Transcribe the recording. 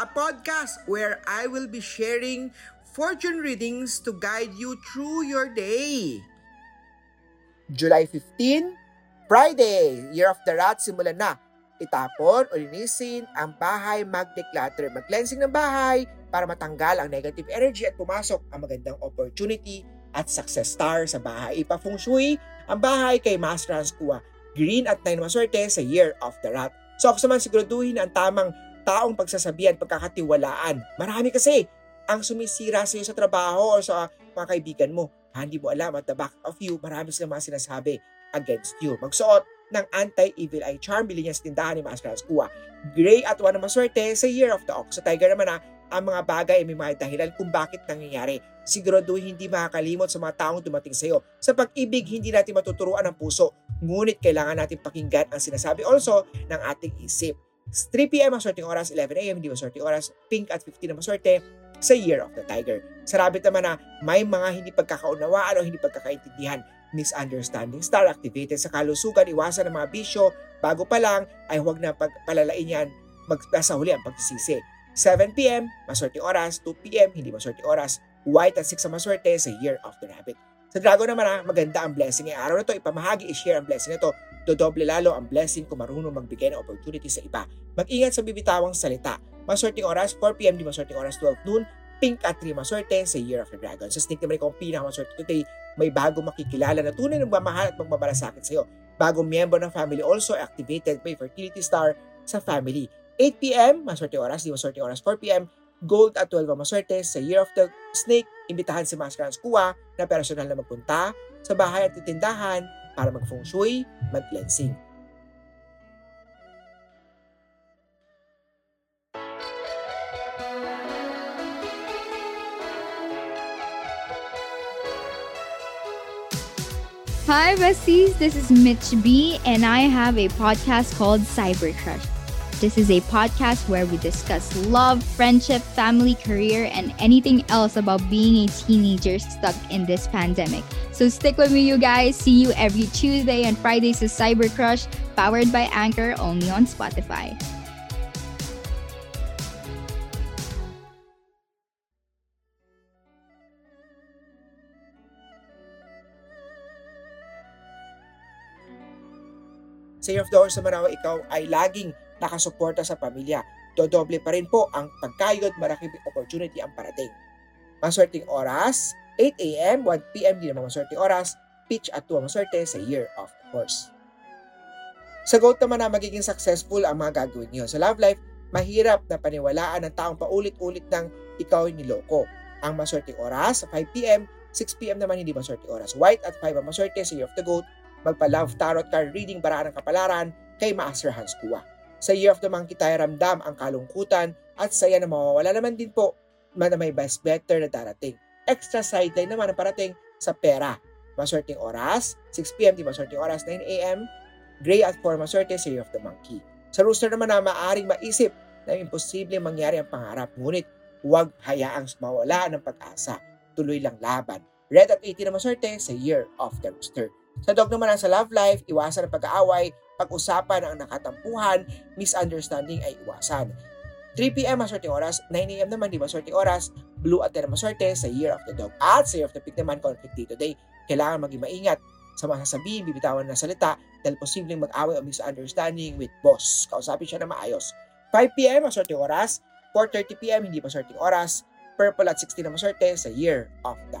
a podcast where I will be sharing fortune readings to guide you through your day. July 15, Friday, Year of the Rat, simulan na. Itapon o linisin ang bahay, mag-declutter, mag-cleansing ng bahay para matanggal ang negative energy at pumasok ang magandang opportunity at success star sa bahay. Ipa-feng shui ang bahay kay Master Hans. Green at 9 maswerte sa Year of the Rat. So ako naman siguraduhin ang tamang taong pagsasabihan, pagkakatiwalaan. Marami kasi ang sumisira sa iyo sa trabaho o sa mga kaibigan mo. Ha, hindi mo alam at the back of you, marami silang mga sinasabi against you. Magsuot ng anti-evil eye charm, bilhin niya sa tindahan ni Master Hans Kua. Gray at 1 na maswerte sa Year of the Ox. Sa Tiger naman ha, ang mga bagay ay may mga dahilan kung bakit nangyayari. Siguraduhin hindi makakalimot sa mga taong dumating sa iyo. Sa pag-ibig, hindi natin matuturuan ang puso. Ngunit kailangan natin pakinggan ang sinasabi also ng ating isip. 3pm ang sorting oras, 11am hindi maswerte oras, pink at 15 na maswerte sa Year of the Tiger. Sa rabbit naman na may mga hindi pagkakaunawaan o hindi pagkakaintindihan, misunderstanding star activated sa kalusugan, iwasan ng mga bisyo, bago pa lang ay huwag na pagpalalain yan, magpasa huli ang pagsisisi. 7pm, maswerte oras, 2pm, hindi maswerte oras, white at 6 ang maswerte sa Year of the Rabbit. Sa Dragon naman ha, maganda ang blessing. Ngayong araw na to, ipamahagi, i-share ang blessing na to. Dodoble lalo ang blessing kung marunong magbigay ng opportunity sa iba. Mag-ingat sa bibitawang salita. Maswerteng oras, 4pm, di maswerteng oras, 12 noon. Pink at 3 maswerte sa Year of the Dragon. Sa snake naman ikaw ang pinakamaswerte today, may bago makikilala na tunay ng mamahal at magmabalasakit sa iyo. Bagong miyembro ng family also activated by fertility star sa family. 8pm, maswerte oras, di maswerte oras, 4pm, gold at 12 ang maswerte sa Year of the Snake. Imbitahan si Master Hans Kua na personal na magpunta sa bahay at titindahan para mag-feng shui, mag-cleansing. Hi, besties. This is Mitch B, and I have a podcast called Cyber Crush. This is a podcast where we discuss love, friendship, family, career, and anything else about being a teenager stuck in this pandemic. So stick with me, you guys. See you every Tuesday and Fridays to Cyber Crush, powered by Anchor, only on Spotify. Sa Year of the Horse ako, ikaw ay laging nakasuporta sa pamilya. Dodoble pa rin po ang pagkayod, malaking opportunity ang parating. Maswerteng oras, 8 a.m., 1 p.m. di naman maswerteng oras, pitch at 2 maswerte sa Year of the Horse. Sa goat naman na magiging successful ang mga gagawin niyo. Sa love life, mahirap na paniwalaan ng taong paulit-ulit ng ikaw ay niloko. Ang maswerteng oras, 5 p.m., 6 p.m. naman hindi maswerte oras. White at 5 ang maswerte sa Year of the Goat. Magpa-love tarot card reading baraan ng kapalaran kay Master Hans Kua. Sa Year of the Monkey tayo ramdam ang kalungkutan at saya na mawawala naman din po na may best better na darating. Extra sideline naman ang parating sa pera. Maswerteng oras, 6pm di maswerteng oras, 9am, gray at 4 maswerte sa Year of the Monkey. Sa rooster naman na maaring maisip na imposible mangyari ang pangarap, ngunit huwag hayaang mawala ng pag-asa. Tuloy lang laban. Red at 18 na maswerte sa Year of the Rooster. Sa dog naman sa love life, iwasan ang pag-aaway, pag-usapan ang nakatampuhan, misunderstanding ay iwasan. 3pm maswerte oras, 9am naman di maswerte oras, blue at 10 maswerte sa Year of the Dog. At sa Year of the Pig naman, conflict day today. Kailangan maging maingat sa mga sasabihin, bibitawan na salita dahil posibleng mag-away o misunderstanding with boss. Kausapin siya na maayos. 5pm maswerte oras, 4.30pm hindi maswerte oras, purple at 16 na maswerte sa Year of the